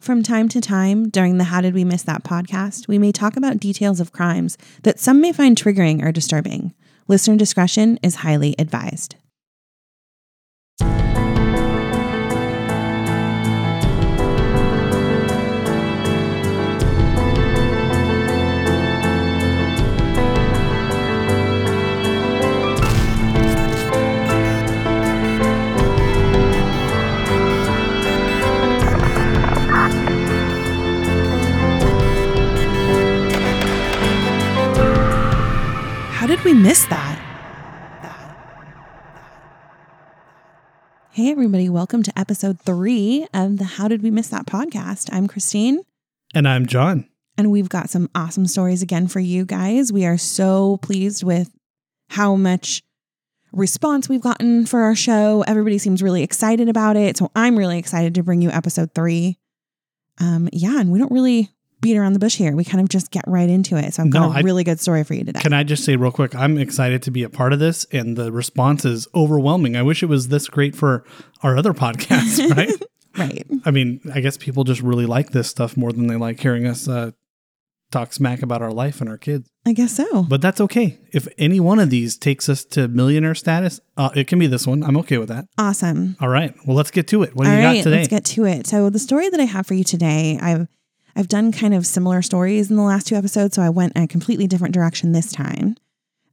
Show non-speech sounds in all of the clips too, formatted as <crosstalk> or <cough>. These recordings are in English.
From time to time during the How Did We Miss That podcast, we may talk about details of crimes that some may find triggering or disturbing. Listener discretion is highly advised. Did we miss that? Hey, everybody, welcome to episode three of the How Did We Miss That podcast. I'm Christine, And I'm John. and we've got some awesome stories again for you guys. We are so pleased with how much response we've gotten for our show. Everybody seems really excited about it. So I'm really excited to bring you episode three. Um, yeah, and we don't really beat around the bush here. We kind of just get right into it. So I've got No, a I- really good story for you today. Can I just say real quick, I'm excited to be a part of this, and the response is overwhelming. I wish it was this great for our other podcasts, <laughs> right? right. I mean, I guess people just really like this stuff more than they like hearing us uh, talk smack about our life and our kids. I guess so. But that's okay. If any one of these takes us to millionaire status, uh, it can be this one. I'm okay with that. Awesome. All right. Well, let's get to it. What do All you right, got today? let's get to it. So the story that I have for you today, I've I've done kind of similar stories in the last two episodes, so I went a completely different direction this time.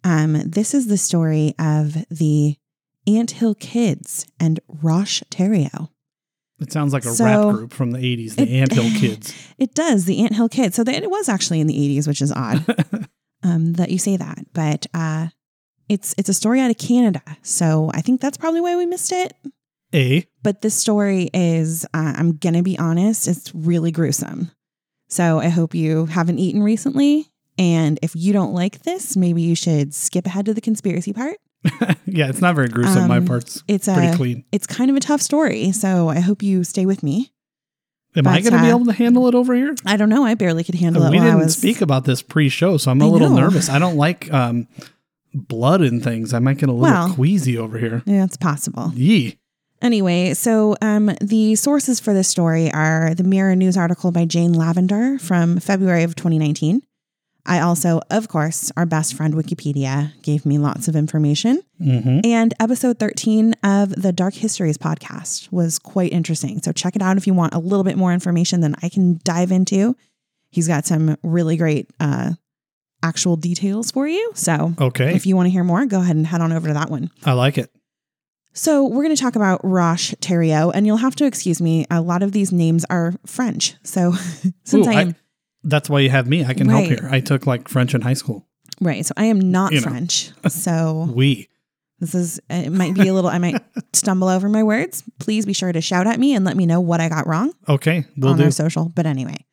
Um, this is the story of the Ant Hill Kids and Roch Thériault. it sounds like a So- rap group from the 80s, the It- Anthill <laughs> Kids. It does the Ant Hill Kids. So that it was actually in the '80s, which is odd <laughs> um, that you say that, but uh, it's it's a story out of Canada. So I think that's probably why we missed it. A. but this story is uh, i'm gonna be honest it's really gruesome so i hope you haven't eaten recently and if you don't like this maybe you should skip ahead to the conspiracy part <laughs> yeah, it's not very gruesome. My Um, part's it's pretty a clean. it's kind of a tough story so i hope you stay with me Am I going to be uh, able to handle it over here? i don't know i barely could handle it we didn't was, speak about this pre-show, so I'm a I little know. nervous. I don't like um, blood and things. I might get a little Well. queasy over here. yeah it's possible Yee. Anyway, so um, the sources for this story are the Mirror News article by Jane Lavender from February of 2019. I also, of course, our best friend Wikipedia gave me lots of information. hmm And episode 13 of the Dark Histories podcast was quite interesting. So check it out if you want a little bit more information than I can dive into. He's got some really great uh, actual details for you. So Okay, if you want to hear more, go ahead and head on over to that one. I like it. So we're going to talk about Roch Thériault, and you'll have to excuse me. A lot of these names are French, so <laughs> since Ooh, I am That's why you have me. I can help here. I took like French in high school. right, so I am not You know. French. <laughs> So We. this is it. Might be a little. I might <laughs> stumble over my words. Please be sure to shout at me and let me know what I got wrong Okay, we'll on do. our social. But anyway,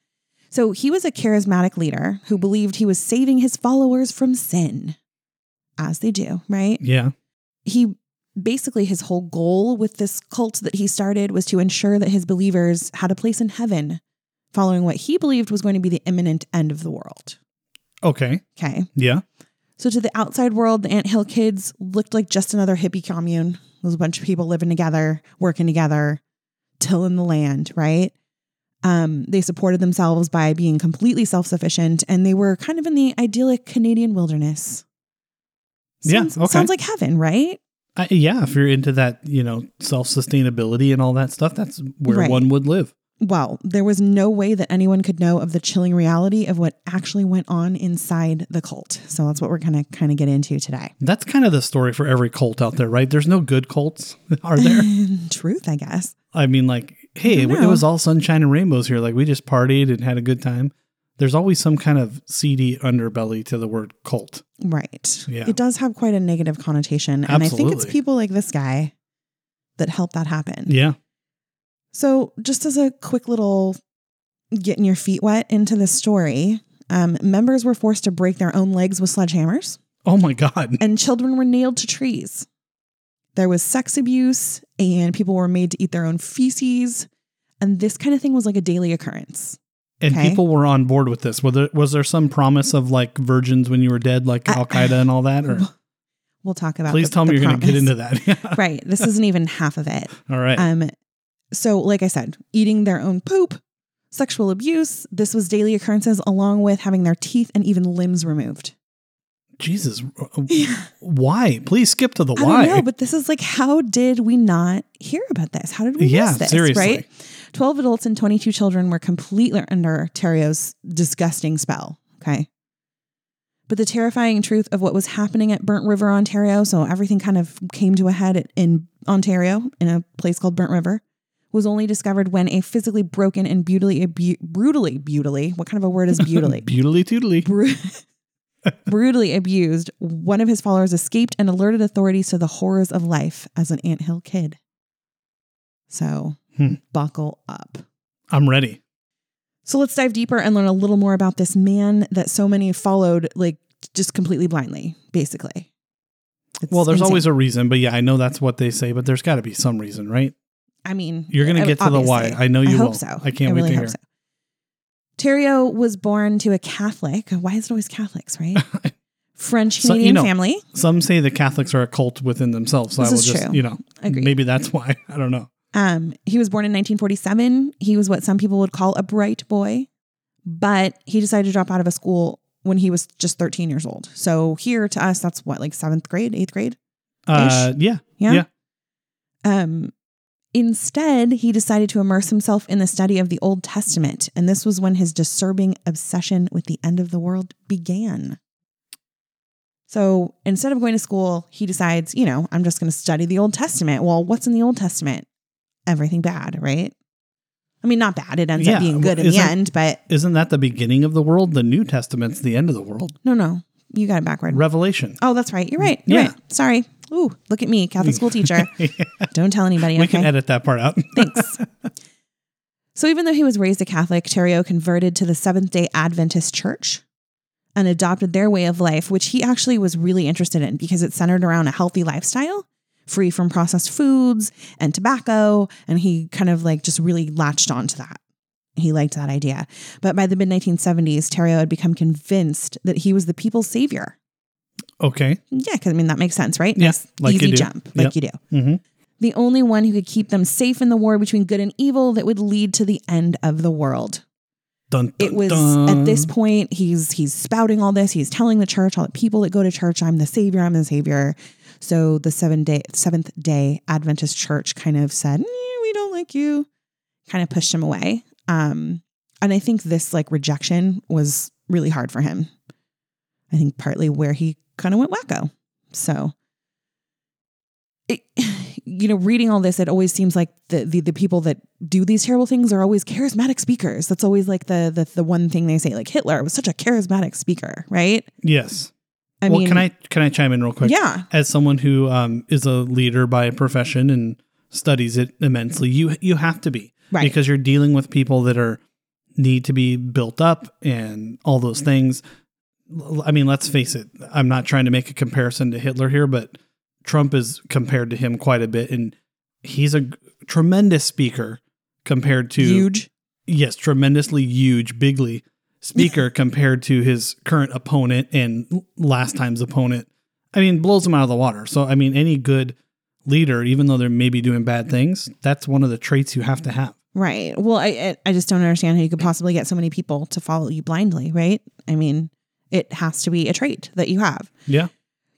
so he was a charismatic leader who believed he was saving his followers from sin, as they do. Right. Yeah. he basically his whole goal with this cult that he started was to ensure that his believers had a place in heaven following what he believed was going to be the imminent end of the world. Okay. Okay. Yeah. So to the outside world, the Ant Hill kids looked like just another hippie commune. It was a bunch of people living together, working together, tilling the land, right? Um, they supported themselves by being completely self-sufficient and they were kind of in the idyllic Canadian wilderness. Yeah, okay. sounds like heaven, right? Yeah. If you're into that, you know, self sustainability and all that stuff, that's where Right. one would live. Well, there was no way that anyone could know of the chilling reality of what actually went on inside the cult. So that's what we're going to kind of get into today. That's kind of the story for every cult out there, right? There's no good cults, <laughs> are there? <laughs> Truth, I guess. I mean, like, hey, it, don't it know. was all sunshine and rainbows here. Like, we just partied and had a good time. There's always some kind of seedy underbelly to the word cult. Right. Yeah. It does have quite a negative connotation. And I think it's people like this guy that help that happen. Yeah. So, just as a quick little getting your feet wet into the story, um, members were forced to break their own legs with sledgehammers. Oh my God. and children were nailed to trees. There was sex abuse, and people were made to eat their own feces. And this kind of thing was like a daily occurrence. And Okay. people were on board with this. Was there, was there some promise of like virgins when you were dead, like Al Qaeda and all that? Or We'll talk about. please the- tell me you're going to get into that. <laughs> Yeah. right. This isn't even half of it. All right. Um, so like I said, eating their own poop, sexual abuse. This was daily occurrences, along with having their teeth and even limbs removed. Jesus, <laughs> uh, why? Please skip to the I why. don't know, but this is like, how did we not hear about this? How did we Yeah, miss this? seriously. Right? 12 adults and 22 children were completely under Thériault's disgusting spell. Okay. But the terrifying truth of what was happening at Burnt River, Ontario, so everything kind of came to a head in Ontario in a place called Burnt River, was only discovered when a physically broken and brutally, brutally, brutally, what kind of a word is <laughs> brutally? Beautily tootly. Bru- brutally abused, one of his followers escaped and alerted authorities to the horrors of life as an anthill kid. So, Hmm. buckle up. I'm ready. So, let's dive deeper and learn a little more about this man that so many followed, like just completely blindly, basically. It's Well, there's insane. always a reason, but yeah, I know that's what they say, but there's got to be some reason, right? I mean, You're going to get to the why. I know you I will. so. I can't wait really to hope hear. so. Thériault was born to a Catholic. Why is it always Catholics, right? <laughs> French So, you Canadian know, family. Some say the Catholics are a cult within themselves. So This I will is just, true. you know, Agreed. maybe that's why. <laughs> I don't know. Um, he was born in 1947. He was what some people would call a bright boy, but he decided to drop out of a school when he was just 13 years old. So here to us, that's what, like seventh grade, eighth grade? Uh, yeah. Yeah. Yeah. Um, instead, he decided to immerse himself in the study of the Old Testament. And this was when his disturbing obsession with the end of the world began. So instead of going to school, he decides, you know, I'm just going to study the Old Testament. Well, what's in the Old Testament? Everything bad, right? I mean, not bad. It ends Yeah, up being well, good in the end, but Isn't that the beginning of the world? The New Testament's the end of the world. no, no, you got it backward. Revelation. Oh, that's right. You're right. You're Yeah. right. Sorry. Ooh, look at me, Catholic school teacher. <laughs> Don't tell anybody. We okay. can edit that part out. <laughs> Thanks. so even though he was raised a Catholic, Thériault converted to the Seventh Day Adventist Church and adopted their way of life, which he actually was really interested in because it centered around a healthy lifestyle, free from processed foods and tobacco, and he kind of like just really latched on to that. He liked that idea. But by the mid 1970s, Thériault had become convinced that he was the people's savior. Okay. Yeah, because I mean, that makes sense, right? Yeah, like you easy jump, like Yep. you do hmm the only one who could keep them safe in the war between good and evil that would lead to the end of the world. Dun, dun, It was dun. at this point he's he's spouting all this. He's telling the church, all the people that go to church, I'm the savior, I'm the savior. So the seven day seventh day Adventist church kind of said, "Eh, we don't like you, kind of pushed him away. Um, and I think this like rejection was really hard for him. I think partly where he kind of went wacko. So it, <sighs> you know, reading all this, it always seems like the, the the people that do these terrible things are always charismatic speakers. That's always like the the the one thing they say. Like Hitler was such a charismatic speaker, right? Yes. I well, mean, can I can I chime in real quick? Yeah, As someone who um, is a leader by profession and studies it immensely, you you have to be right. because you're dealing with people that are need to be built up and all those things. I mean, let's face it. I'm not trying to make a comparison to Hitler here, but Trump is compared to him quite a bit, and he's a tremendous speaker compared to Huge. yes, tremendously huge, bigly speaker <laughs> compared to his current opponent and last time's opponent. I mean, blows him out of the water. So, I mean, any good leader, even though they're maybe doing bad things, that's one of the traits you have to have. Right. Well, I- I just don't understand how you could possibly get so many people to follow you blindly, right? I mean, it has to be a trait that you have. Yeah.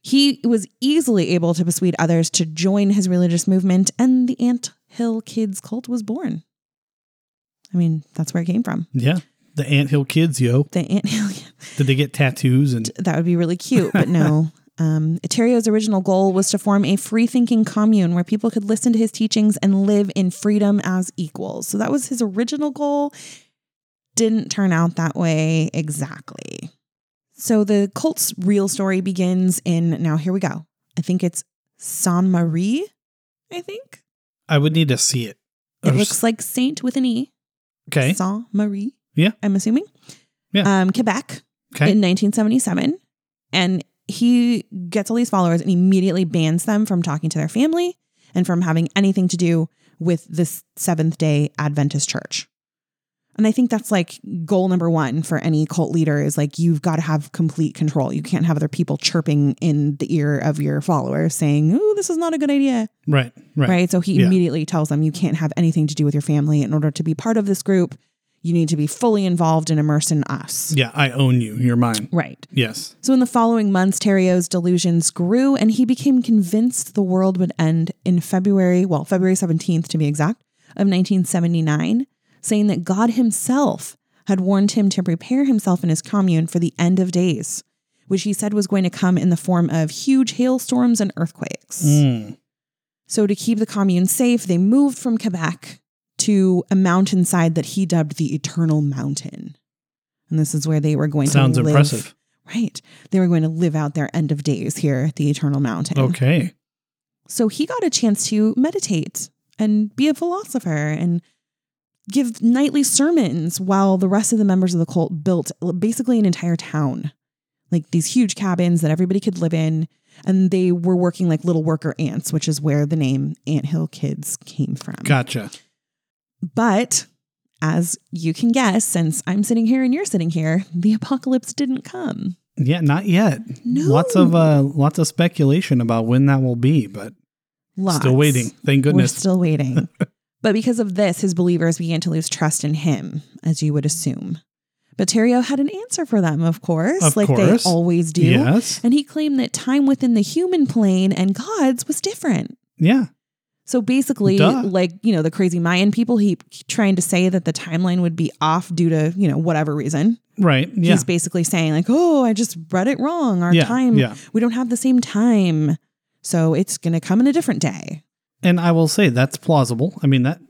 He was easily able to persuade others to join his religious movement, and the Ant Hill Kids cult was born. I mean, that's where it came from. Yeah. The Ant Hill kids, yo. The Ant Hill. Did they get tattoos and that would be really cute, but no. <laughs> Um, Eterio's original goal was to form a free thinking commune where people could listen to his teachings and live in freedom as equals. So that was his original goal. Didn't turn out that way exactly. So the cult's real story begins in now, here we go. I think it's Saint Marie, I think. I would need to see it. It looks like Saint with an E. okay. Saint Marie. Yeah. I'm assuming. Yeah. Um, Quebec Okay. in 1977. And he gets all these followers and immediately bans them from talking to their family and from having anything to do with this Seventh day Adventist church. And I think that's like goal number one for any cult leader is like, you've got to have complete control. You can't have other people chirping in the ear of your followers saying, oh, this is not a good idea. right. Right. Right. So he Yeah. immediately tells them, you can't have anything to do with your family in order to be part of this group. You need to be fully involved and immersed in us. Yeah, I own you. You're mine. Right. Yes. So in the following months, Thériault's delusions grew and he became convinced the world would end in February, well, February 17th to be exact, of 1979, saying that God himself had warned him to prepare himself and his commune for the end of days, which he said was going to come in the form of huge hailstorms and earthquakes. Mm. So, to keep the commune safe, they moved from Quebec to a mountainside that he dubbed the Eternal Mountain. And this is where they were going Sounds to live. impressive. Right. They were going to live out their end of days here at the Eternal Mountain. Okay. So he got a chance to meditate and be a philosopher and give nightly sermons while the rest of the members of the cult built basically an entire town. Like these huge cabins that everybody could live in. And they were working like little worker ants, which is where the name Ant Hill Kids came from. Gotcha. But as you can guess, since I'm sitting here and you're sitting here, the apocalypse didn't come. Yeah, not yet. No. Lots of uh lots of speculation about when that will be, but Lots. still waiting. Thank goodness. We're still waiting. <laughs> but because of this, his believers began to lose trust in him, as you would assume. But Thériault had an answer for them, of course, Of like course. they always do. yes. And he claimed that time within the human plane and God's was different. Yeah. So basically, Duh. like, you know, the crazy Mayan people, he trying to say that the timeline would be off due to, you know, whatever reason. Right. Yeah. He's basically saying, like, oh, I just read it wrong. Our yeah. time, Yeah. we don't have the same time. So it's going to come in a different day. And I will say that's plausible. I mean that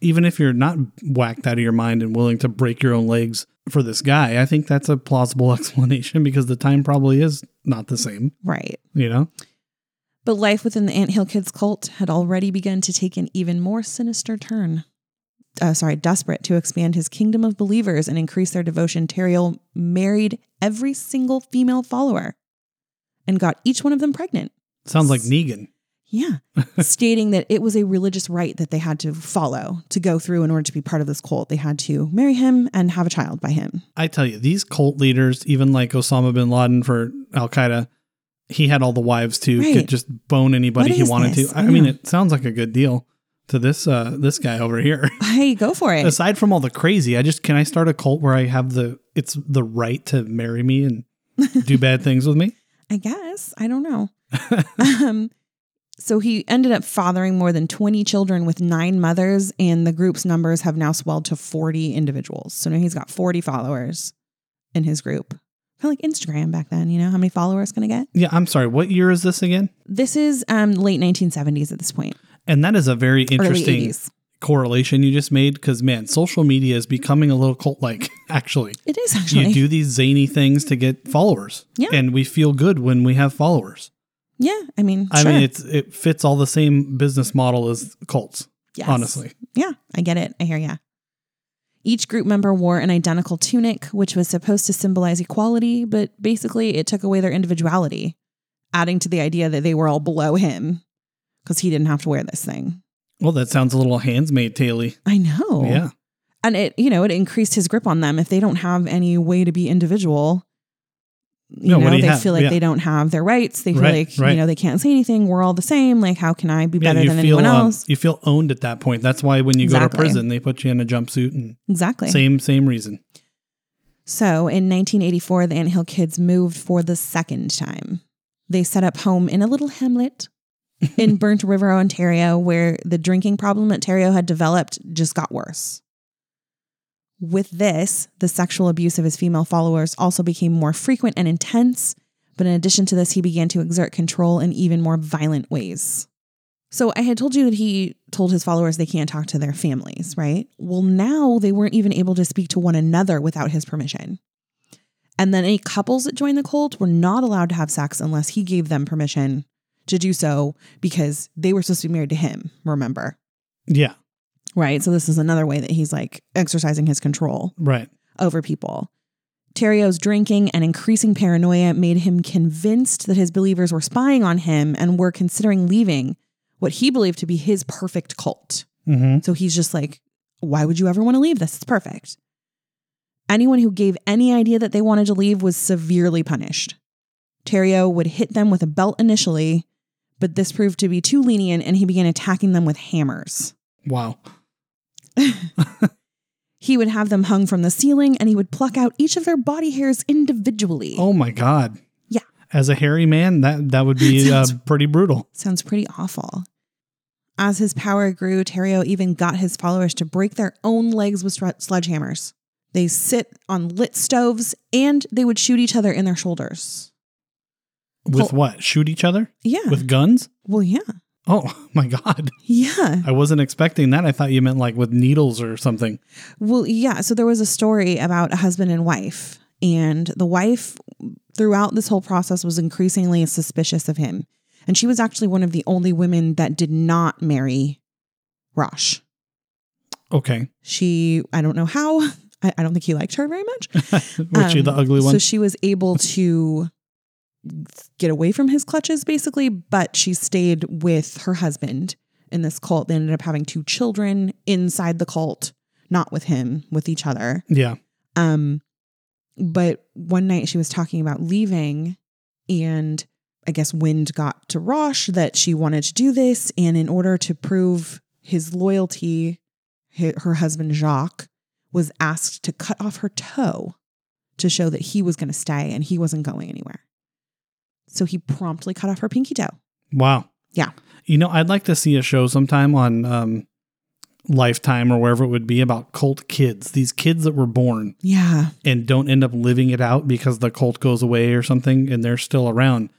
even if you're not whacked out of your mind and willing to break your own legs for this guy, I think that's a plausible <laughs> explanation because the time probably is not the same, Right. you know? But life within the Ant Hill Kids cult had already begun to take an even more sinister turn. Uh, sorry, desperate to expand his kingdom of believers and increase their devotion, Thériault married every single female follower and got each one of them pregnant. Sounds like Negan. Yeah. <laughs> Stating that it was a religious rite that they had to follow to go through in order to be part of this cult. They had to marry him and have a child by him. I tell you, these cult leaders, even like Osama bin Laden for Al Qaeda, he had all the wives to Right. Could just bone anybody he wanted this? to. I I, mean, it sounds like a good deal to this uh this guy over here. <laughs> Hey, go for it. Aside from all the crazy, I just can I start a cult where I have the it's the right to marry me and do bad <laughs> things with me? I guess. I don't know. um, so he ended up fathering more than 20 children with nine mothers, and the group's numbers have now swelled to 40 individuals. So now he's got 40 followers in his group. Kind of like Instagram back then, you know, how many followers can I get? Yeah, I'm sorry. What year is this again? This is um, late 1970s at this point. point, And that is a very interesting correlation you just made because man, social media is becoming a little cult like. <laughs> Actually, It is actually. you do these zany things to get followers, Yeah. and we feel good when we have followers. Yeah, I mean, I sure. mean, it's it fits all the same business model as cults. Yes. Honestly, Yeah, I get it. I hear ya. Each group member wore an identical tunic, which was supposed to symbolize equality, but basically it took away their individuality, adding to the idea that they were all below him because he didn't have to wear this thing. well, that sounds a little handsmaid taily. I know. Yeah, And it, you know, it increased his grip on them. If they don't have any way to be individual, you No, know, you they have? feel like Yeah. they don't have their rights. They feel Right, like, right. you know, they can't say anything. We're all the same. Like, how can I be yeah. better than feel anyone um, else? you feel owned at that point. That's why when you go to prison, they put you in a jumpsuit and Exactly. same same reason. So in 1984, the Anthill Kids moved for the second time. They set up home in a little hamlet in <laughs> Burnt River, Ontario, where the drinking problem Ontario had developed just got worse. With this, the sexual abuse of his female followers also became more frequent and intense. But in addition to this, he began to exert control in even more violent ways. So I had told you that he told his followers they can't talk to their families, right? Well, now they weren't even able to speak to one another without his permission. And then any couples that joined the cult were not allowed to have sex unless he gave them permission to do so because they were supposed to be married to him, remember? Yeah, Right. So this is another way that he's like exercising his control right. over people. Thériault's drinking and increasing paranoia made him convinced that his believers were spying on him and were considering leaving what he believed to be his perfect cult. hmm So he's just like, why would you ever want to leave this? It's perfect. Anyone who gave any idea that they wanted to leave was severely punished. Thériault would hit them with a belt initially, but this proved to be too lenient and he began attacking them with hammers. Wow. <laughs> He would have them hung from the ceiling and he would pluck out each of their body hairs individually. Oh my god. Yeah. As a hairy man, that that would be uh, pretty brutal. Sounds pretty awful. As his power grew, Thériault even got his followers to break their own legs with sledgehammers. They sit on lit stoves and they would shoot each other in their shoulders. With what? Shoot each other Yeah. with guns? well, yeah. Oh <laughs> my god. Yeah. I wasn't expecting that. I thought you meant like with needles or something. Well, yeah. So there was a story about a husband and wife, and the wife, throughout this whole process, was increasingly suspicious of him. And she was actually one of the only women that did not marry Roch. Okay. She, I don't know how, <laughs> I, I don't think he liked her very much. <laughs> Was she the Um, ugly one? So she was able to get away from his clutches, basically, but she stayed with her husband in this cult. They ended up having two children inside the cult, not with him, with each other. yeah. Um, but one night she was talking about leaving, and I guess wind got to Roch that she wanted to do this, and in order to prove his loyalty, her husband Jacques was asked to cut off her toe to show that he was going to stay and he wasn't going anywhere. So he promptly cut off her pinky toe. Wow. Yeah. You know, I'd like to see a show sometime on um, Lifetime or wherever it would be about cult kids. These kids that were born Yeah. and don't end up living it out because the cult goes away or something and they're still around.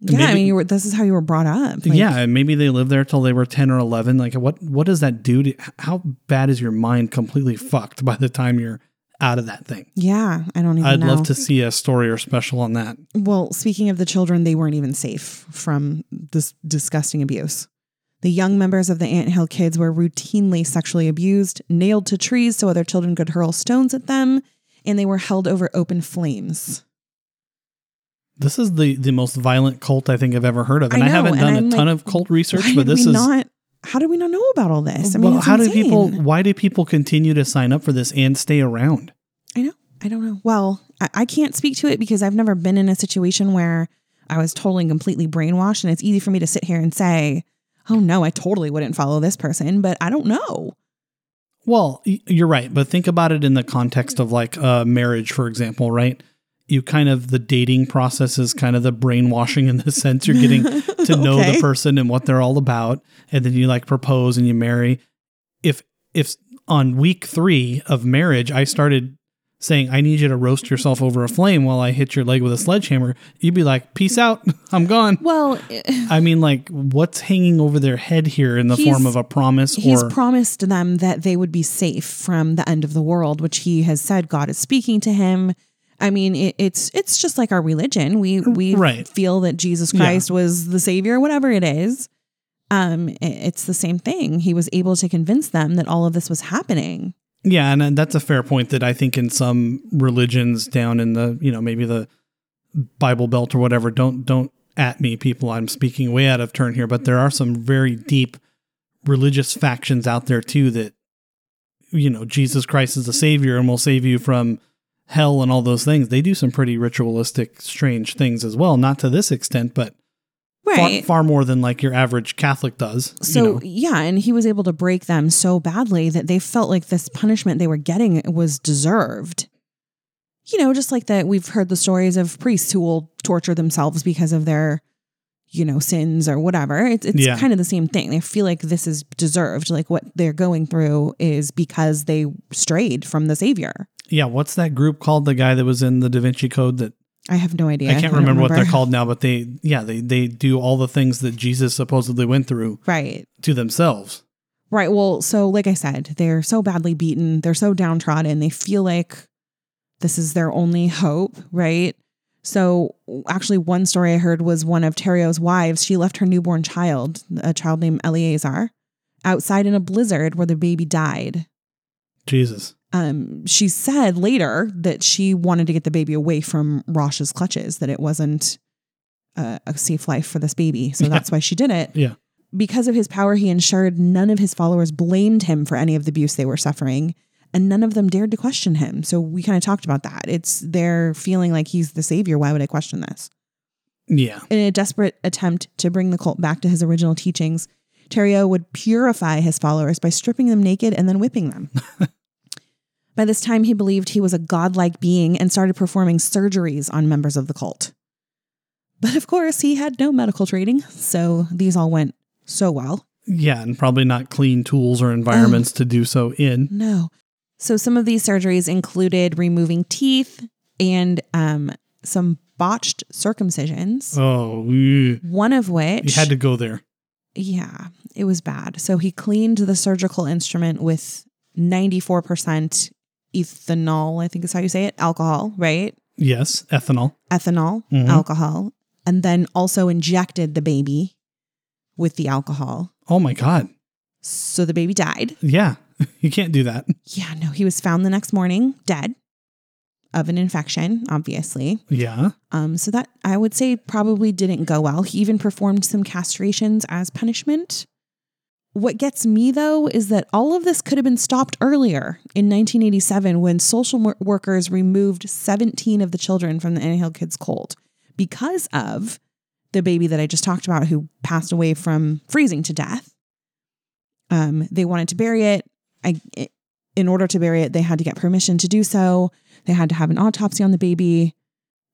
Yeah, I mean, you were, this is how you were brought up. Like, yeah, and maybe they lived there till they were 10 or 11. Like what what does that do to how bad is your mind completely fucked by the time you're out of that thing? Yeah, I don't even I'd know. love to see a story or special on that. Well, speaking of the children, they weren't even safe from this disgusting abuse. The young members of the Anthill Kids were routinely sexually abused, nailed to trees so other children could hurl stones at them, and they were held over open flames. This is the the most violent cult I think I've ever heard of. And I I, haven't done I'm a ton like, of cult research, but this is not? How do we not know about all this? I mean, well, how do people why do people continue to sign up for this and stay around? I know. I don't know. Well, I, I can't speak to it because I've never been in a situation where I was totally and completely brainwashed, and it's easy for me to sit here and say, "Oh no, I totally wouldn't follow this person," but I don't know. Well, you're right, but think about it in the context of like uh, marriage, for example, right? You kind of the dating process is kind of the brainwashing in the sense you're getting <laughs> to know Okay. the person and what they're all about, and then you like propose and you marry. If if on week three of marriage I started saying I need you to roast yourself over a flame while I hit your leg with a sledgehammer, you'd be like, "Peace out, <laughs> I'm gone." Well, I mean, like, what's hanging over their head here in the form of a promise he's or promised them that they would be safe from the end of the world, which he has said God is speaking to him. I mean, it, it's it's just like our religion. We we Right. feel that Jesus Yeah. Christ was the savior, whatever it is. Um, it- it's the same thing. He was able to convince them that all of this was happening. Yeah, and uh, that's a fair point that I think in some religions down in the, you know, maybe the Bible Belt or whatever, don't don't at me people, I'm speaking way out of turn here, but there are some very deep religious factions out there too that you know, Jesus Christ is the savior and will save you from hell and all those things. They do some pretty ritualistic strange things as well, not to this extent, but far, Right. far more than like your average Catholic does. you So know. yeah, and he was able to break them so badly that they felt like this punishment they were getting was deserved. You know, just like that we've heard the stories of priests who will torture themselves because of their, you know, sins or whatever. It's it's Yeah. kind of the same thing. They feel like this is deserved, like what they're going through is because they strayed from the savior. Yeah, what's that group called? The guy that was in the Da Vinci Code that I have no idea. I can't don't remember, what they're <laughs> called now, but they, yeah, they they do all the things that Jesus supposedly went through Right. to themselves. Right. Well, so like I said, they're so badly beaten, they're so downtrodden, they feel like this is their only hope, right? So actually one story I heard was one of Thériault's wives, she left her newborn child, a child named Eleazar, outside in a blizzard where the baby died. Jesus. Um, she said later that she wanted to get the baby away from Roch's clutches, that it wasn't a, a safe life for this baby. So <laughs> Yeah. that's why she did it Yeah. because of his power, he ensured none of his followers blamed him for any of the abuse they were suffering, and none of them dared to question him. So we kind of talked about that. It's they're feeling like he's the savior. Why would I question this? Yeah. In a desperate attempt to bring the cult back to his original teachings, Thériault would purify his followers by stripping them naked and then whipping them. <laughs> By this time, he believed he was a godlike being and started performing surgeries on members of the cult. But of course, he had no medical training, so these all went so well. Yeah, and probably not clean tools or environments to do so in. No. So some of these surgeries included removing teeth and um, some botched circumcisions. Oh, you One of which, You had to go there. yeah, it was bad. So he cleaned the surgical instrument with 94% ethanol, I think is how you say it, alcohol, right? Yes, ethanol. Ethanol, Mhm. alcohol, and then also injected the baby with the alcohol. Oh my God. So the baby died. Yeah, <laughs> you can't do that. Yeah, no, he was found the next morning dead of an infection, obviously. Yeah. Um, so that I would say probably didn't go well. He even performed some castrations as punishment. What gets me though is that all of this could have been stopped earlier in 1987 when social wor- workers removed 17 of the children from the Anthill Kids Cold because of the baby that I just talked about who passed away from freezing to death. Um, they wanted to bury it. I, in order to bury it, they had to get permission to do so. They had to have an autopsy on the baby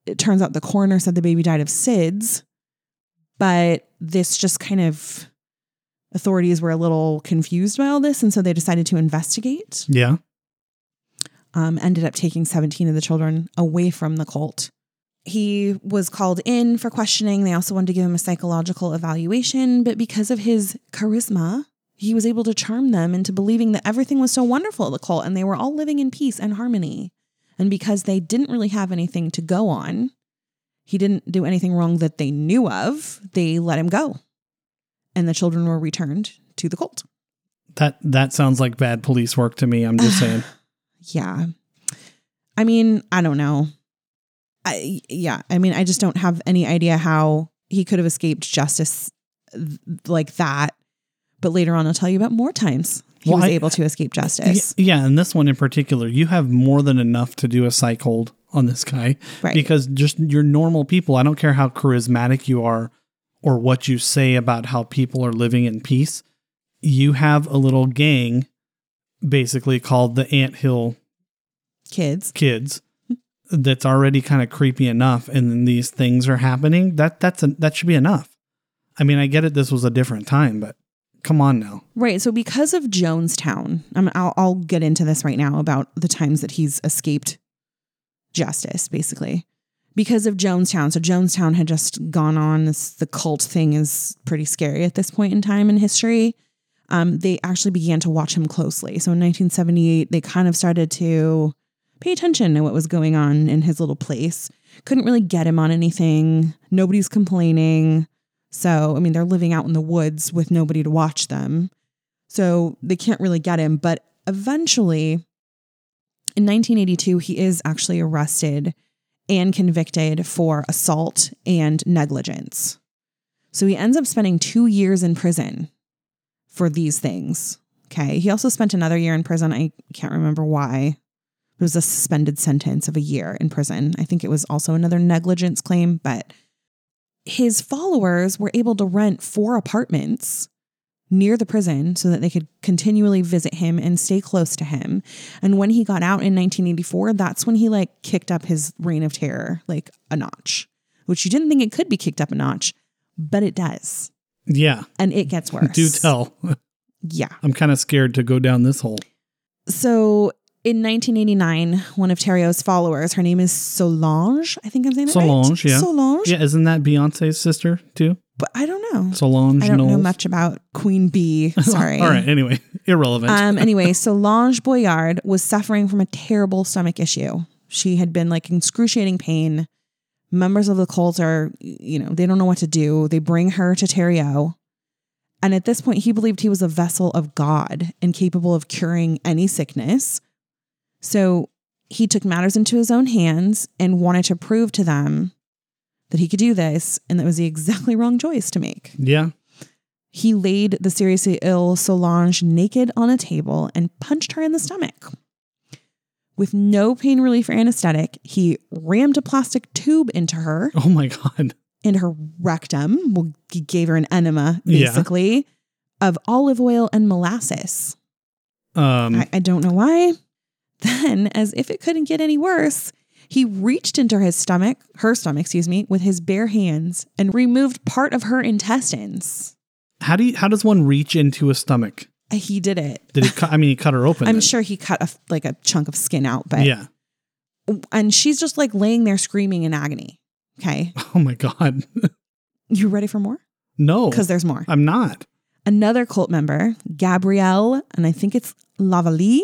it turns out the coroner said the baby died of SIDS, but this just kind of authorities were a little confused by all this. And so they decided to investigate. Yeah. Um, ended up taking 17 of the children away from the cult. He was called in for questioning. They also wanted to give him a psychological evaluation, but because of his charisma, he was able to charm them into believing that everything was so wonderful at the cult and they were all living in peace and harmony. And because they didn't really have anything to go on, he didn't do anything wrong that they knew of, they let him go. And the children were returned to the cult. That that sounds like bad police work to me. I'm just <sighs> saying. Yeah. I mean, I don't know. I yeah, I mean, I just don't have any idea how he could have escaped justice th- like that. But later on I'll tell you about more times he Well, was I- able to escape justice. Yeah, and this one in particular, you have more than enough to do a psych hold on this guy Right. because just your normal people, I don't care how charismatic you are or what you say about how people are living in peace, you have a little gang basically called the Ant Hill Kids. Kids that's already kind of creepy enough and then these things are happening. That that's a, that should be enough. I mean, I get it this was a different time, but come on now. Right. So because of Jonestown, I mean, I'll, I'll get into this right now about the times that he's escaped justice, basically. Because of Jonestown. So Jonestown had just gone on. This, the cult thing is pretty scary at this point in time in history. Um, they actually began to watch him closely. So in 1978, they kind of started to pay attention to what was going on in his little place. Couldn't really get him on anything. Nobody's complaining. So, I mean, they're living out in the woods with nobody to watch them. So they can't really get him. But eventually, in 1982, he is actually arrested and convicted for assault and negligence. So he ends up spending two years in prison for these things. Okay. He also spent another year in prison. I can't remember why. It was a suspended sentence of a year in prison. I think it was also another negligence claim, but his followers were able to rent four apartments near the prison so that they could continually visit him and stay close to him. And when he got out in 1984, that's when he like kicked up his reign of terror like a notch, which you didn't think it could be kicked up a notch, but it does. Yeah, And it gets <laughs> worse. do tell. Yeah. I'm kind of scared to go down this hole. So in 1989, one of Thériault's followers, her name is Solange. I think I'm saying that Solange, right. yeah. Solange. Yeah, isn't that Beyonce's sister too? But I don't know. Solange I don't know much about Queen Bee. <laughs> Sorry. All right. Anyway, irrelevant. Um, <laughs> anyway, Solange Boilard was suffering from a terrible stomach issue. She had been like excruciating pain. Members of the cult are, you know, they don't know what to do. They bring her to Thériault. And at this point, he believed he was a vessel of God and capable of curing any sickness. So he took matters into his own hands and wanted to prove to them that he could do this. And that was the <laughs> exactly wrong choice to make. yeah. He laid the seriously ill Solange naked on a table and punched her in the stomach. With no pain relief or anesthetic, he rammed a plastic tube into her, Oh my god. into her rectum. Well, he gave her an enema, Yeah. basically, of olive oil and molasses. Um. I, I don't know why. <laughs> Then, as if it couldn't get any worse, he reached into his stomach, her stomach, excuse me, with his bare hands and removed part of her intestines. How do you, how does one reach into a stomach? Uh, he did it. Did he cut? I mean, he cut her open. I'm then. sure he cut a, like a chunk of skin out, but Yeah. and she's just like laying there screaming in agony. Okay. <laughs> Oh my god. <laughs> You ready for more? no. Because there's more. I'm not. Another cult member, Gabrielle, and I think it's Lavallée,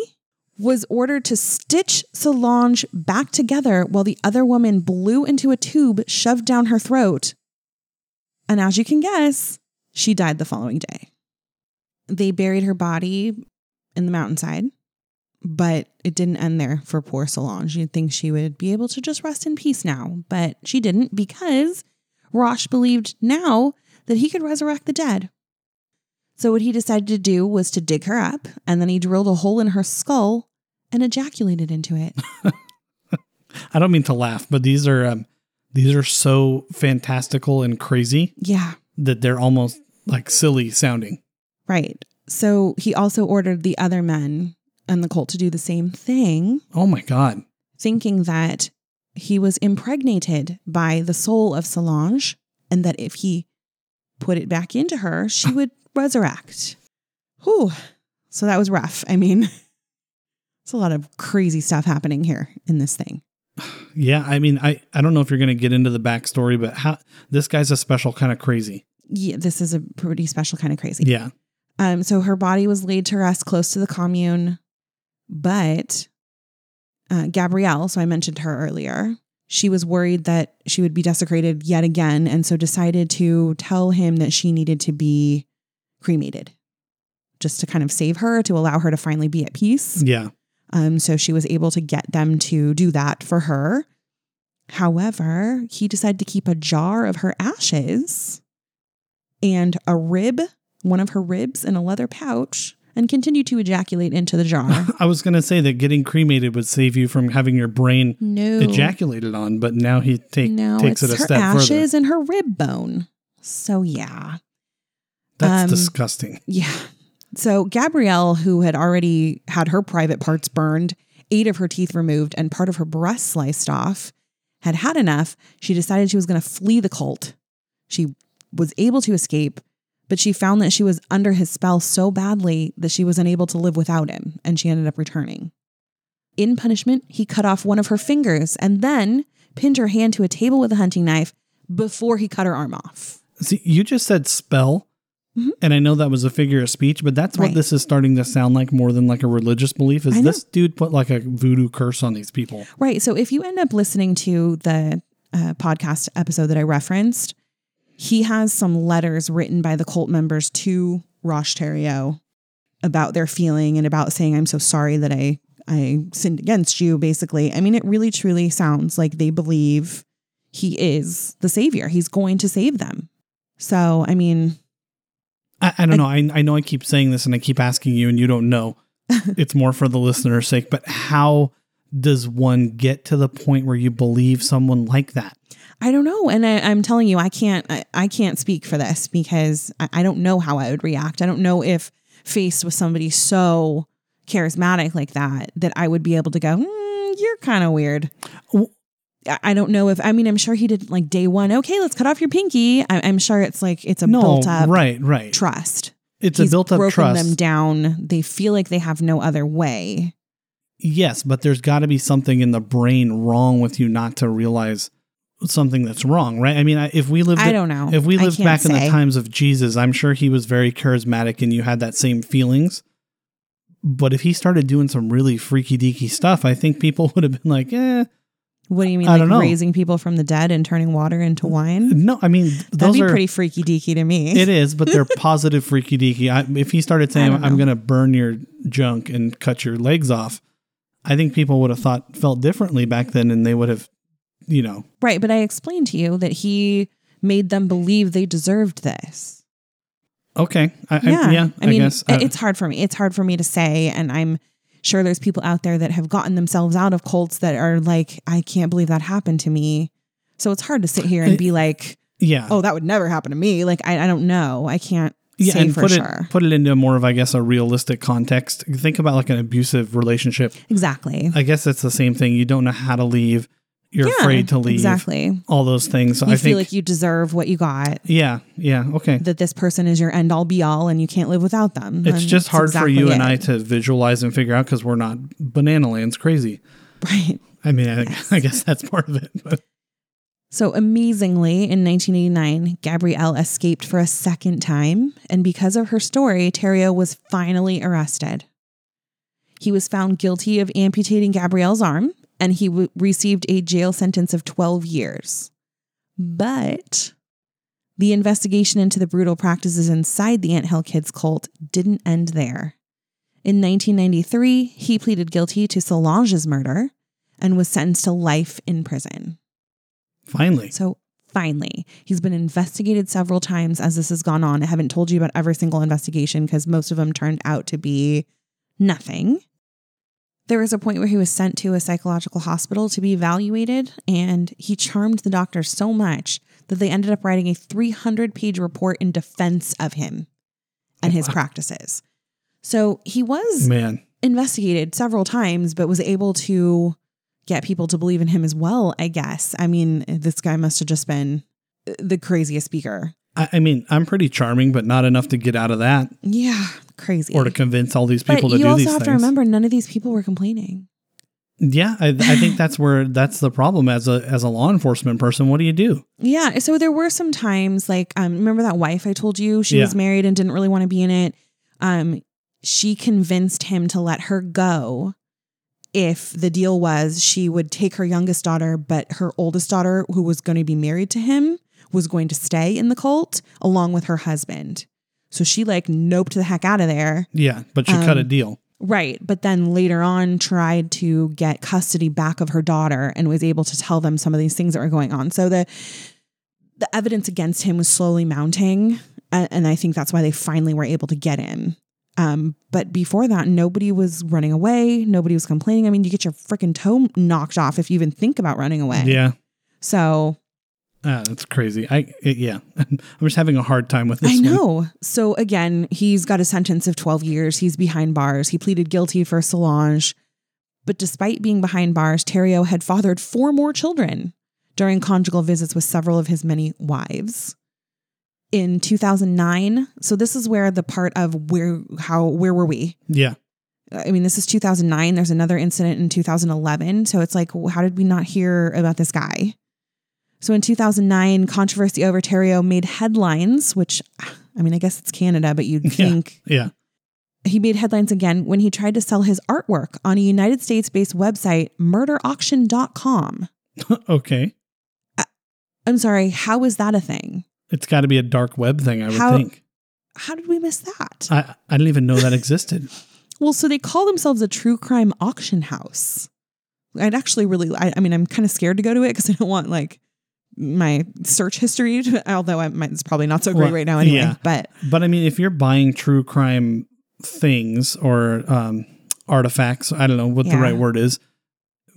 was ordered to stitch Solange back together while the other woman blew into a tube shoved down her throat. And as you can guess, she died the following day. They buried her body in the mountainside, but it didn't end there for poor Solange. You'd think she would be able to just rest in peace now, but she didn't because Roch believed now that he could resurrect the dead. So, what he decided to do was to dig her up, and then he drilled a hole in her skull and ejaculated into it. <laughs> I don't mean to laugh, but these are um, these are so fantastical and crazy yeah, that they're almost like silly sounding. right. So, he also ordered the other men and the cult to do the same thing, Oh my god. thinking that he was impregnated by the soul of Solange, and that if he put it back into her, she <laughs> would resurrect. Whew. So, that was rough. I mean, <laughs> it's a lot of crazy stuff happening here in this thing. Yeah, I mean, I I don't know if you're going to get into the backstory, but how this guy's a special kind of crazy. Yeah, this is a pretty special kind of crazy. Yeah. Um, so her body was laid to rest close to the commune, but uh, Gabrielle, so I mentioned her earlier, she was worried that she would be desecrated yet again, and so decided to tell him that she needed to be cremated, just to kind of save her, to allow her to finally be at peace. Yeah. Um, so she was able to get them to do that for her. However, he decided to keep a jar of her ashes and a rib, one of her ribs, in a leather pouch, and continue to ejaculate into the jar. <laughs> I was going to say that getting cremated would save you from having your brain no, ejaculated on, but now he take, no, takes it a her step ashes and her rib bone. So yeah, That's um, disgusting. Yeah. So Gabrielle, who had already had her private parts burned, eight of her teeth removed, and part of her breast sliced off, had had enough. She decided she was going to flee the cult. She was able to escape, but she found that she was under his spell so badly that she was unable to live without him, and she ended up returning. In punishment, he cut off one of her fingers and then pinned her hand to a table with a hunting knife before he cut her arm off. See, you just said spell, Mhm. and I know that was a figure of speech, but that's what Right. this is starting to sound like more than like a religious belief. Is this dude put like a voodoo curse on these people? Right. So if you end up listening to the uh, podcast episode that I referenced, he has some letters written by the cult members to Roch Thériault about their feeling and about saying, I'm so sorry that I, I sinned against you, basically. I mean, it really truly sounds like they believe he is the savior. He's going to save them. So, I mean, I, I don't know. I, I know I keep saying this and I keep asking you, and you don't know. <laughs> it's more for the listener's sake, but how does one get to the point where you believe someone like that? I don't know. And I, I'm telling you, I can't, I, I can't speak for this because I, I don't know how I would react. I don't know if faced with somebody so charismatic like that, that I would be able to go, "Hmm, you're kind of weird. I don't know if, I mean, I'm sure he did like day one. Okay, let's cut off your pinky. I, I'm sure it's like, it's a no, built up right, right. trust. it's He's a built up broken trust. them down. They feel like they have no other way. Yes, but there's got to be something in the brain wrong with you not to realize something that's wrong, right? I mean, if we lived, I don't know. if we lived back in the times of Jesus, I'm sure he was very charismatic and you had that same feelings. But if he started doing some really freaky deaky stuff, I think people <laughs> would have been like, eh. What do you mean, I like don't know. raising people from the dead and turning water into wine? No, I mean, That'd those be are pretty freaky deaky to me. It is, but they're <laughs> positive freaky deaky. I, if he started saying, "I'm going to burn your junk and cut your legs off," I think people would have thought felt differently back then, and they would have, you know, Right, but I explained to you that he made them believe they deserved this. okay, I, I- Yeah, yeah, I mean, guess. It's hard for me. It's hard for me to say, and I'm sure there's people out there that have gotten themselves out of cults that are like, I can't believe that happened to me. So it's hard to sit here and It- be like, yeah. oh, that would never happen to me. Like, I, I don't know. I can't. Yeah, say and for put sure. it put it into more of I guess a realistic context. Think about like an abusive relationship. exactly. I guess it's the same thing. You don't know how to leave. You're Yeah, afraid to leave. Exactly. All those things. You I feel think. like you deserve what you got. yeah. Yeah. Okay. That this person is your end all be all, and you can't live without them. It's And just hard for exactly you and. I to visualize and figure out because we're not banana lands crazy. right? I mean, I, <laughs> I guess that's part of it. But So amazingly, in 1989, Gabrielle escaped for a second time, and because of her story, Thériault was finally arrested. He was found guilty of amputating Gabrielle's arm, and he w- received a jail sentence of 12 years. But the investigation into the brutal practices inside the Ant Hill Kids cult didn't end there. In 1993, he pleaded guilty to Solange's murder and was sentenced to life in prison. finally, So finally, he's been investigated several times as this has gone on. I haven't told you about every single investigation because most of them turned out to be nothing. There was a point where he was sent to a psychological hospital to be evaluated, and he charmed the doctor so much that they ended up writing a 300 page report in defense of him and his Wow. practices. So he was man. investigated several times, but was able to get people to believe in him as well, I guess. I mean, this guy must have just been the craziest speaker. I, I mean, I'm pretty charming, but not enough to get out of that Yeah, crazy. or to convince all these but people to you do also these have to remember, none of these people were complaining. Yeah, I, I think that's where that's the problem as a as a law enforcement person. What do you do? Yeah. So there were some times, like, um, remember that wife I told you she was married and didn't really want to be in it. Um, she convinced him to let her go if the deal was she would take her youngest daughter, but her oldest daughter, who was going to be married to him, was going to stay in the cult along with her husband. So she like noped the heck out of there. Yeah, but you cut a Um, deal. Right. But then later on tried to get custody back of her daughter and was able to tell them some of these things that were going on. So the the evidence against him was slowly mounting. a- And I think that's why they finally were able to get him. Um, but before that, nobody was running away. Nobody was complaining. I mean, you get your freaking toe knocked off if you even think about running away. Yeah, So ah, that's crazy. I it, yeah, <laughs> I'm just having a hard time with this. I one. know. So again, he's got a sentence of 12 years. He's behind bars. He pleaded guilty for Solange. But despite being behind bars, Thériault had fathered four more children during conjugal visits with several of his many wives. In 2009, so this is where the part of where how where were we? Yeah, I mean, this is 2009. There's another incident in 2011. So it's like, how did we not hear about this guy? So in 2009, controversy over Thériault made headlines, which, I mean, I guess it's Canada, but you'd Yeah. think yeah. he made headlines again when he tried to sell his artwork on a United States based website, murderauction.com. <laughs> okay, uh, I'm sorry, how is that a thing? it's got to be a dark web thing. I would How- think. How did we miss that? I I didn't even know that existed. <laughs> Well, so they call themselves a true crime auction house. I'd actually really, I, I mean, I'm kind of scared to go to it because I don't want like my search history, <laughs> although I might, it's probably not so great Well, right now anyway. yeah. But But I mean, if you're buying true crime things or um, artifacts, I don't know what the right word is,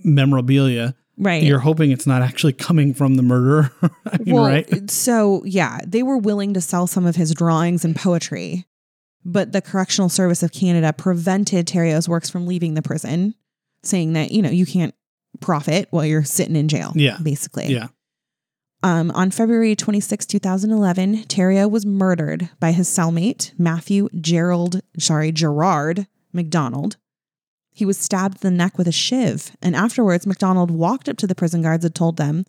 memorabilia, right. you're hoping it's not actually coming from the murderer. <laughs> I mean, well, right? so yeah, they were willing to sell some of his drawings and poetry, but the Correctional Service of Canada prevented Thériault's works from leaving the prison, saying that, you know, you can't profit while you're sitting in jail. Yeah. Basically. Yeah. Um, on February 26, 2011, Thériault was murdered by his cellmate, Matthew Gerald, sorry, Gerard McDonald. He was stabbed in the neck with a shiv, and afterwards, McDonald walked up to the prison guards and told them,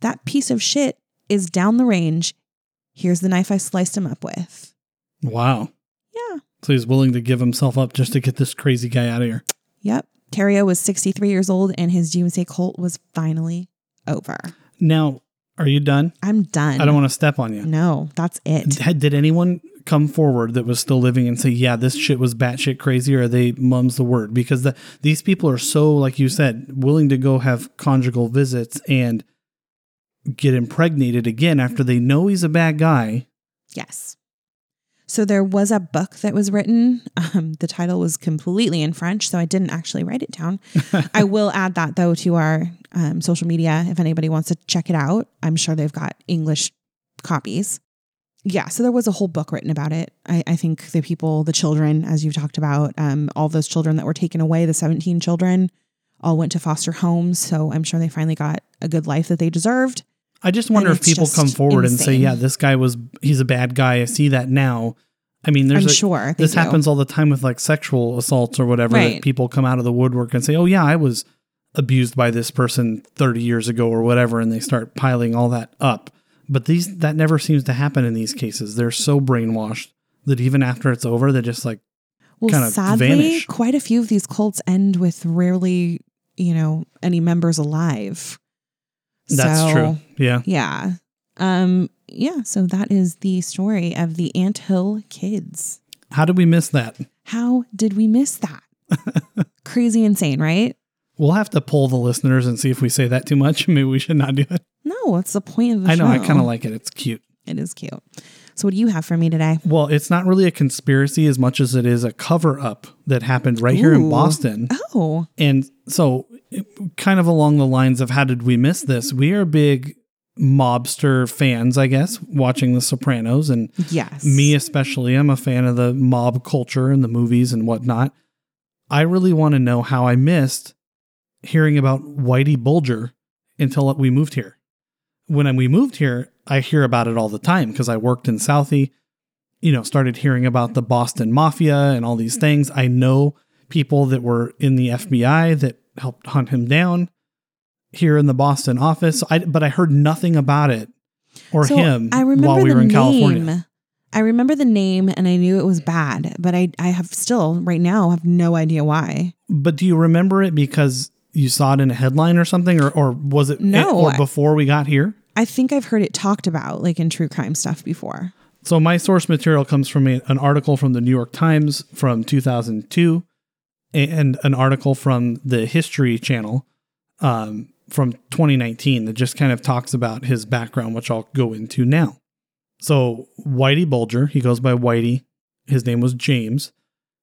That piece of shit is down the range. Here's the knife I sliced him up with. Wow. Yeah. So he's willing to give himself up just to get this crazy guy out of here. Yep. Thériault was 63 years old, and his doomsday cult was finally over. Now, are you done? I'm done. I don't want to step on you. No, that's it. Had- Did anyone come forward that was still living and say, "Yeah, this shit was batshit crazy," or are they mum's the word? Because the, these people are so, like you said, willing to go have conjugal visits and get impregnated again after they know he's a bad guy. Yes. So there was a book that was written. Um, the title was completely in French, so I didn't actually write it down. <laughs> I will add that though to our um, social media if anybody wants to check it out. I'm sure they've got English copies. yeah, so there was a whole book written about it. I, I think the people, the children, as you've talked about, um, all those children that were taken away, the 17 children, all went to foster homes. So I'm sure they finally got a good life that they deserved. I just wonder if people come forward and say, "Yeah, this guy was he's a bad guy. I see that now." I mean, there's I'm a, sure this do. happens all the time with like sexual assaults or whatever. Right. That people come out of the woodwork and say, "Oh yeah, I was abused by this person 30 years ago or whatever," and they start piling all that up. But these that never seems to happen in these cases. They're so brainwashed that even after it's over, they're just like, Well, kind of sadly, vanish. quite a few of these cults end with rarely, you know, any members alive. "That's So, true." Yeah. Yeah. Um, yeah. So that is the story of the Ant Hill kids. How did we miss that? How did we miss that? <laughs> Crazy insane, right? We'll have to poll the listeners and see if we say that too much. <laughs> Maybe we should not do it. No, what's the point of the I know. I kind of like it. It's cute. It is cute. So, what do you have for me today? Well, it's not really a conspiracy as much as it is a cover up that happened right here in Boston. Oh, And so, kind of along the lines of how did we miss this? We are big mobster fans, I guess, watching The Sopranos. And yes. me, especially, I'm a fan of the mob culture and the movies and whatnot. I really want to know how I missed hearing about Whitey Bulger until we moved here. When we moved here, I hear about it all the time because I worked in Southie, you know, started hearing about the Boston Mafia and all these mm-hmm. things. I know people that were in the FBI that helped hunt him down here in the Boston office. I, but I heard nothing about it or So, him I remember while we the were in name. California. I remember the name and I knew it was bad, but I, I have still right now have no idea why. But do you remember it because you saw it in a headline or something, or, or was it No, or before we got here? I think I've heard it talked about like in true crime stuff before. So my source material comes from a, an article from the New York Times from 2002, and an article from the History Channel um, from 2019 that just kind of talks about his background, which I'll go into now. So Whitey Bulger, he goes by Whitey. His name was James.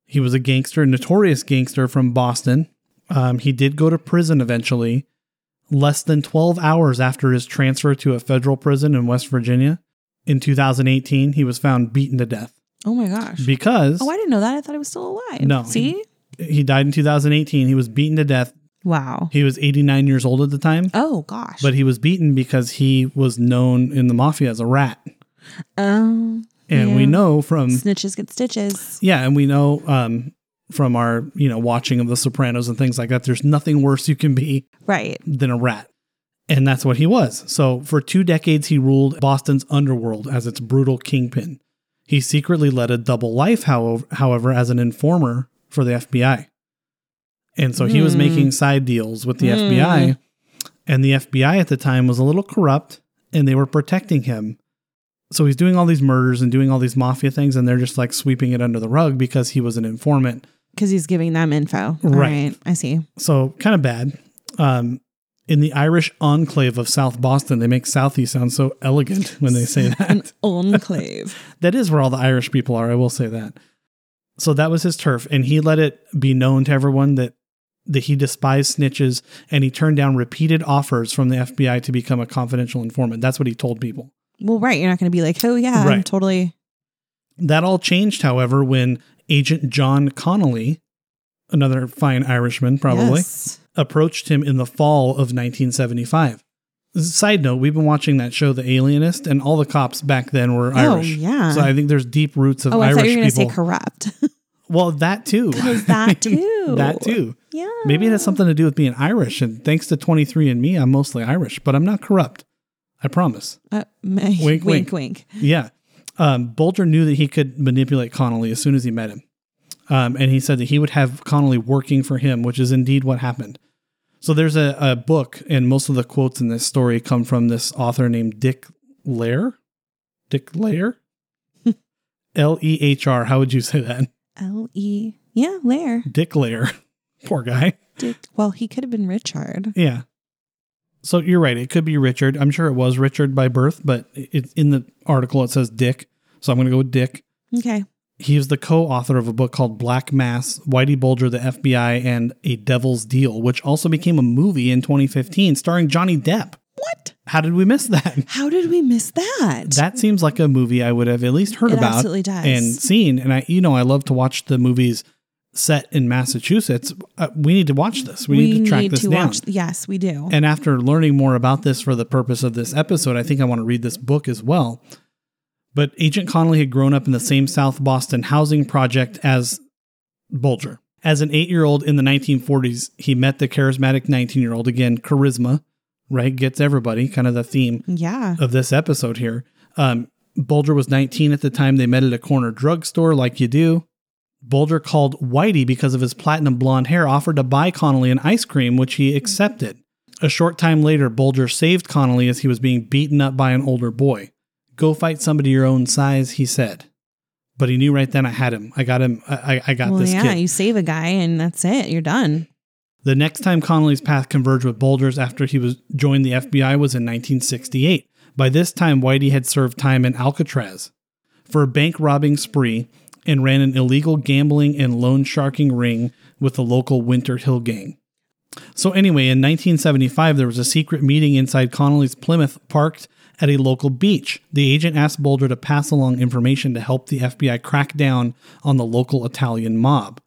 He was a gangster, notorious gangster from Boston. Um, he did go to prison eventually. Less than 12 hours after his transfer to a federal prison in West Virginia, in 2018, he was found beaten to death Oh my gosh. because Oh, I didn't know that. I thought he was still alive. No. See? He died in 2018. He was beaten to death. Wow. He was 89 years old at the time, Oh gosh. but he was beaten because he was known in the mafia as a rat. um And we know from snitches get stitches. yeah, and we know um, from our you know watching of The Sopranos and things like that. There's nothing worse you can be Right. than a rat. And that's what he was. So for two decades, he ruled Boston's underworld as its brutal kingpin. He secretly led a double life, however, however as an informer for the FBI. And so he was Hmm. making side deals with the Hmm. FBI. And the FBI at the time was a little corrupt and they were protecting him. So he's doing all these murders and doing all these mafia things, and they're just like sweeping it under the rug because he was an informant. Because he's giving them info. Right. right. I see. So kind of bad. Um, in the Irish enclave of South Boston, they make Southie sound so elegant when they say that. An that. <laughs> enclave. that is where all the Irish people are. I will say that. So that was his turf, and he let it be known to everyone that that he despised snitches, and he turned down repeated offers from the FBI to become a confidential informant. That's what he told people. well, right. You're not going to be like, oh yeah, I'm totally. That all changed, however, when Agent John Connolly, another fine Irishman, probably. Yes. approached him in the fall of 1975. Side note, we've been watching that show, The Alienist, and all the cops back then were Oh Irish. yeah. So I think there's deep roots of oh, I Irish thought you were going to say people. corrupt. <laughs> well, that too. <laughs> <laughs> That too. that too. Yeah. Maybe it has something to do with being Irish. And thanks to 23andMe, I'm mostly Irish, but I'm not corrupt. I promise. Uh, may- Wink, wink, wink. wink, Yeah. Um, Bulger knew that he could manipulate Connolly as soon as he met him. Um, and he said that he would have Connolly working for him, which is indeed what happened. So there's a, a book, and most of the quotes in this story come from this author named Dick Lehr. Dick Lehr? <laughs> L E H R. How would you say that? L E. Yeah, Lair. Dick Lehr. <laughs> Poor guy. Dick. Well, he could have been Richard. Yeah. So you're right. It could be Richard. I'm sure it was Richard by birth, but it, in the article it says Dick. So I'm going to go with Dick. Okay. He is the co-author of a book called Black Mass, Whitey Bulger, the FBI, and A Devil's Deal, which also became a movie in 2015 starring Johnny Depp. What? How did we miss that? How did we miss that? That seems like a movie I would have at least heard It about absolutely does. and seen. And I, you know, I love to watch the movies set in Massachusetts. Uh, we need to watch this. We, need to track this down. watch. Yes, we do. And after learning more about this for the purpose of this episode, I think I want to read this book as well. But Agent Connolly had grown up in the same South Boston housing project as Bulger. As an eight year old in the 1940s, he met the charismatic 19 year old, again, charisma, right? Gets everybody, kind of the theme yeah. of this episode here. Um, Bulger was 19 at the time. They met at a corner drugstore, like you do. Bulger called Whitey because of his platinum blonde hair, offered to buy Connolly an ice cream, which he accepted. A short time later, Bulger saved Connolly as he was being beaten up by an older boy. Go fight somebody your own size, he said. But he knew right then I had him. I got him. I, I- got well, this yeah, kid. you save a guy and that's it. You're done. The next time Connolly's path converged with Bulger's after he was joined the FBI was in 1968. By this time, Whitey had served time in Alcatraz for a bank robbing spree and ran an illegal gambling and loan sharking ring with the local Winter Hill gang. So anyway, in 1975, there was a secret meeting inside Connolly's Plymouth parked at a local beach. The agent asked Bulger to pass along information to help the FBI crack down on the local Italian mob.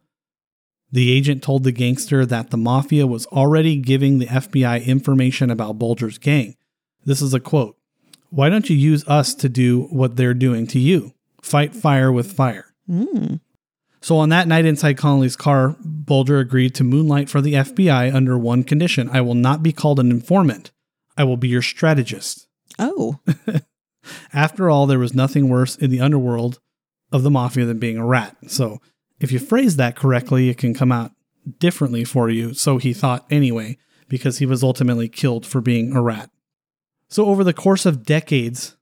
The agent told the gangster that the mafia was already giving the FBI information about Bulger's gang. This is a quote Why don't you use us to do what they're doing to you? Fight fire with fire. Mm. So on that night inside Connolly's car, Bulger agreed to moonlight for the FBI under one condition I will not be called an informant. I will be your strategist. Oh, <laughs> After all, there was nothing worse in the underworld of the mafia than being a rat. So if you phrase that correctly, it can come out differently for you. So he thought anyway, because he was ultimately killed for being a rat. So over the course of decades,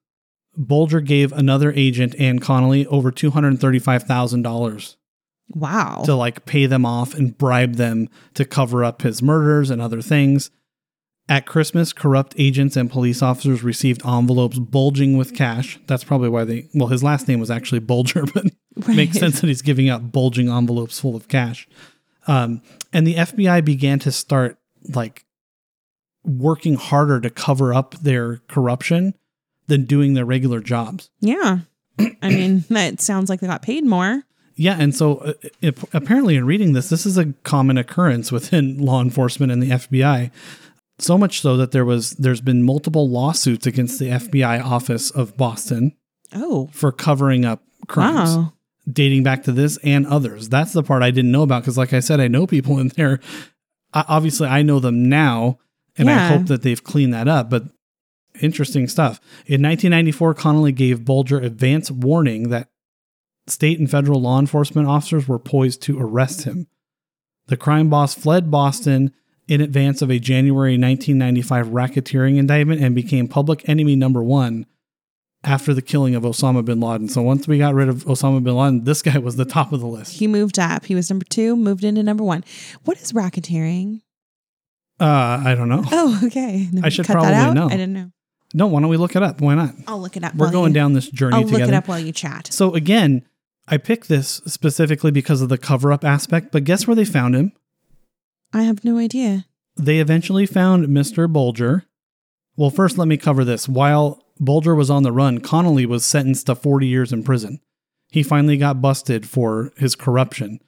Bulger gave another agent, Ann Connolly, over $235,000 wow. to like pay them off and bribe them to cover up his murders and other things. At Christmas, corrupt agents and police officers received envelopes bulging with cash. That's probably why they, well, his last name was actually Bulger, <laughs> but Right. makes sense that he's giving out bulging envelopes full of cash. Um, and the FBI began to start like working harder to cover up their corruption than doing their regular jobs. yeah. I mean, <clears throat> that sounds like they got paid more. Yeah, and so uh, it, apparently, in reading this, this is a common occurrence within law enforcement and the FBI. So much so that there was there's been multiple lawsuits against the FBI office of Boston Oh, for covering up crimes wow. dating back to this and others. That's the part I didn't know about because, like I said, I know people in there. I, obviously, I know them now, and I hope that they've cleaned that up. But interesting stuff. In 1994, Connolly gave Bulger advance warning that state and federal law enforcement officers were poised to arrest him. The crime boss fled Boston in advance of a January 1995 racketeering indictment and became public enemy number one after the killing of Osama bin Laden. So once we got rid of Osama bin Laden, this guy was the top of the list. He moved up. He was number two, moved into number one. What is racketeering? Uh, I don't know. Oh, okay. <laughs> I should probably know. I didn't know. No, why don't we look it up? Why not? I'll look it up. We're going you, down this journey I'll together. look it up while you chat. So again, I picked this specifically because of the cover up aspect, but guess where they found him? I have no idea. They eventually found Mr. Bulger. Well, first, let me cover this. While Bulger was on the run, Connolly was sentenced to 40 years in prison. He finally got busted for his corruption.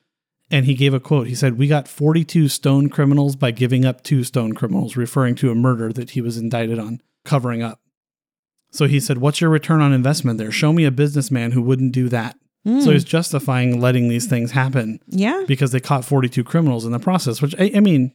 And he gave a quote. He said, We got 42 stone criminals by giving up two stone criminals, referring to a murder that he was indicted on covering up. So he said, What's your return on investment there? Show me a businessman who wouldn't do that. Hmm. So he's justifying letting these things happen yeah. because they caught 42 criminals in the process, which I, I mean,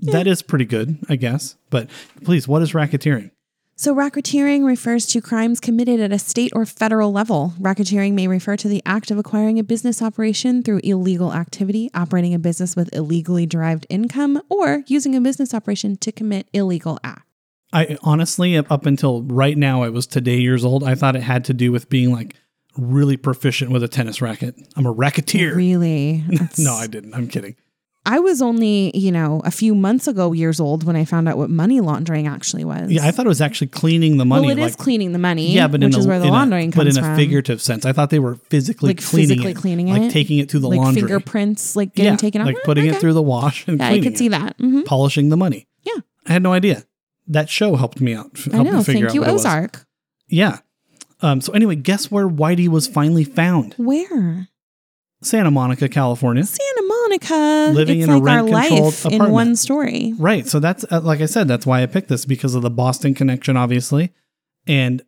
that is pretty good, I guess. But please, what is racketeering? So, racketeering refers to crimes committed at a state or federal level. Racketeering may refer to the act of acquiring a business operation through illegal activity, operating a business with illegally derived income, or using a business operation to commit illegal acts. I honestly, up up until right now, I was today years old. I thought it had to do with being like really proficient with a tennis racket. I'm a racketeer. Really? <laughs> No, I didn't. I'm kidding. I was only, you know, a few months ago years old when I found out what money laundering actually was. Yeah, I thought it was actually cleaning the money. well, it is like, cleaning the money. yeah, but which in is a, where the in a- laundering but comes in a figurative sense. I thought they were physically Like cleaning physically it, cleaning like it? taking it to the like laundry, fingerprints, like getting yeah, taken out. like Oh, putting it through the wash and Yeah, I could see it, that. hmm polishing the money. Yeah. I had no idea. that show helped me out. f- I helped me know. figure Thank out you, what it was. Ozark. Yeah. Um, so anyway, guess where Whitey was finally found? Where? Santa Monica, California. Santa Monica. Living it's in a like our rent-controlled life in apartment. one story. Right. So that's uh, like I said, that's why I picked this because of the Boston connection, obviously. And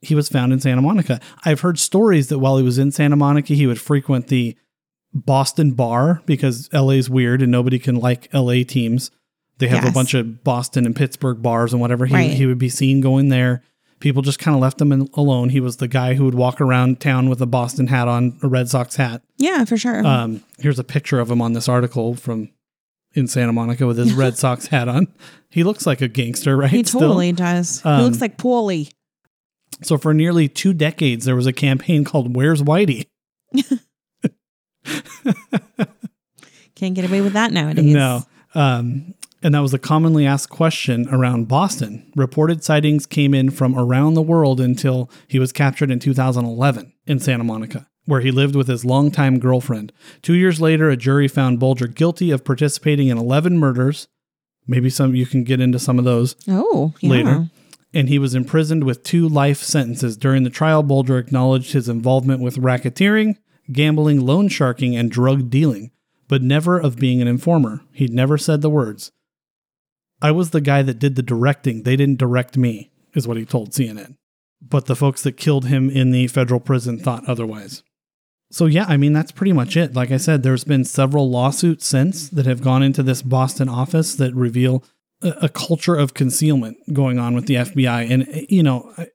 he was found in Santa Monica. I've heard stories that while he was in Santa Monica, he would frequent the Boston bar because LA's weird and nobody can like LA teams. They have a bunch of Boston and Pittsburgh bars and whatever. He, Right. he would be seen going there. People just kind of left him in, alone. He was the guy who would walk around town with a Boston hat on, a Red Sox hat. Yeah, for sure. Um, here's a picture of him on this article from in Santa Monica with his <laughs> Red Sox hat on. He looks like a gangster, right? he Still? totally does. he Um, looks like Paulie. So for nearly two decades, there was a campaign called "Where's Whitey?" <laughs> Can't get away with that nowadays. No, um, and that was a commonly asked question around Boston. Reported sightings came in from around the world until he was captured in 2011 in Santa Monica, where he lived with his longtime girlfriend. Two years later, a jury found Bulger guilty of participating in 11 murders. Maybe some you can get into some of those. Oh, yeah. later. And he was imprisoned with two life sentences. During the trial, Bulger acknowledged his involvement with racketeering, gambling, loan sharking, and drug dealing, but never of being an informer. He'd never said the words. I was the guy that did the directing. They didn't direct me, is what he told CNN. But the folks that killed him in the federal prison thought otherwise. So, yeah, I mean, that's pretty much it. Like I said, there's been several lawsuits since that have gone into this Boston office that reveal a, a culture of concealment going on with the FBI. And, you know, I,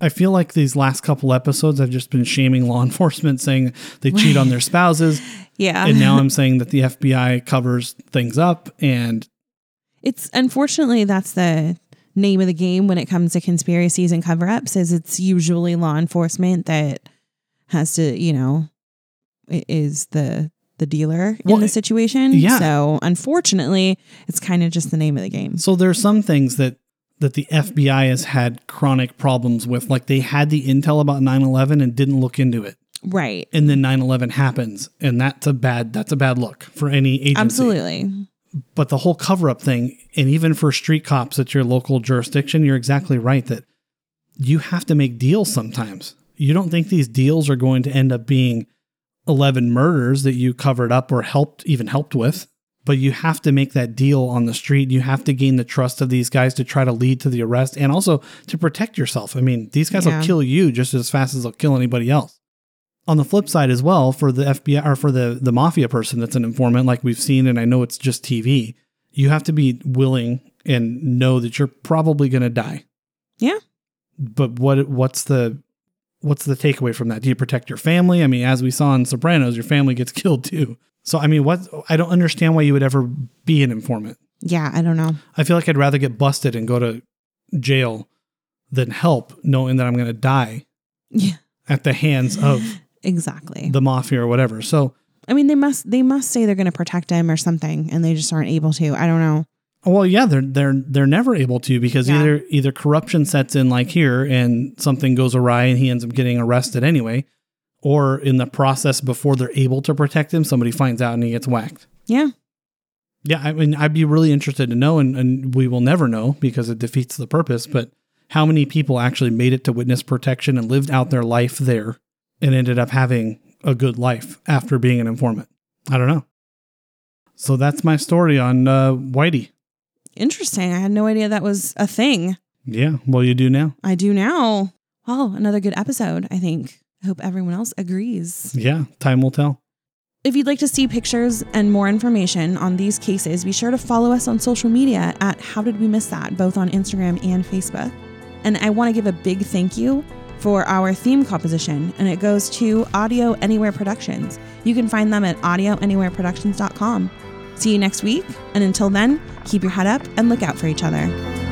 I feel like these last couple episodes, I've just been shaming law <laughs> enforcement, saying they cheat on their <laughs> spouses. Yeah. And now I'm saying that the FBI covers things up. And it's unfortunately that's the name of the game when it comes to conspiracies and cover ups is it's usually law enforcement that has to, you know, is the the dealer Well, in the situation. yeah. So unfortunately, it's kind of just the name of the game. so there's some things that that the FBI has had chronic problems with. Like they had the intel about 9/11 and didn't look into it. Right. And then 9/11 happens, and that's a bad that's a bad look for any agency. Absolutely. But the whole cover up thing, and even for street cops at your local jurisdiction, you're exactly right that you have to make deals sometimes. You don't think these deals are going to end up being 11 murders that you covered up or helped, even helped with, but you have to make that deal on the street. You have to gain the trust of these guys to try to lead to the arrest and also to protect yourself. I mean, these guys Yeah. will kill you just as fast as they'll kill anybody else on the flip side as well for the FBI or for the the mafia person that's an informant like we've seen and I know it's just TV you have to be willing and know that you're probably going to die Yeah. but what what's the what's the takeaway from that do you protect your family I mean as we saw in Sopranos your family gets <laughs> killed too so I mean what I don't understand why you would ever be an informant Yeah, I don't know. I feel like I'd rather get busted and go to jail than help knowing that I'm going to die Yeah. at the hands of <laughs> Exactly. the mafia or whatever so I mean, they must they must say they're going to protect him or something, and they just aren't able to. I don't know. Well, yeah, they're they're they're never able to because Yeah. either either corruption sets in like here and something goes awry and he ends up getting arrested anyway, or in the process before they're able to protect him, somebody finds out and he gets whacked. Yeah. Yeah, I mean, I'd be really interested to know, and, and we will never know because it defeats the purpose. But how many people actually made it to witness protection and lived out their life there and ended up having a good life after being an informant? I don't know. So that's my story on uh, Whitey. Interesting. I had no idea that was a thing. Yeah, well, you do now. I do now. Well, another good episode, I think. I hope everyone else agrees. Yeah, time will tell. If you'd like to see pictures and more information on these cases, be sure to follow us on social media at How Did We Miss That, both on Instagram and Facebook. And I want to give a big thank you for our theme composition, and it goes to Audio Anywhere Productions. You can find them at audioanywhereproductions.com. See you next week, and until then, keep your head up and look out for each other.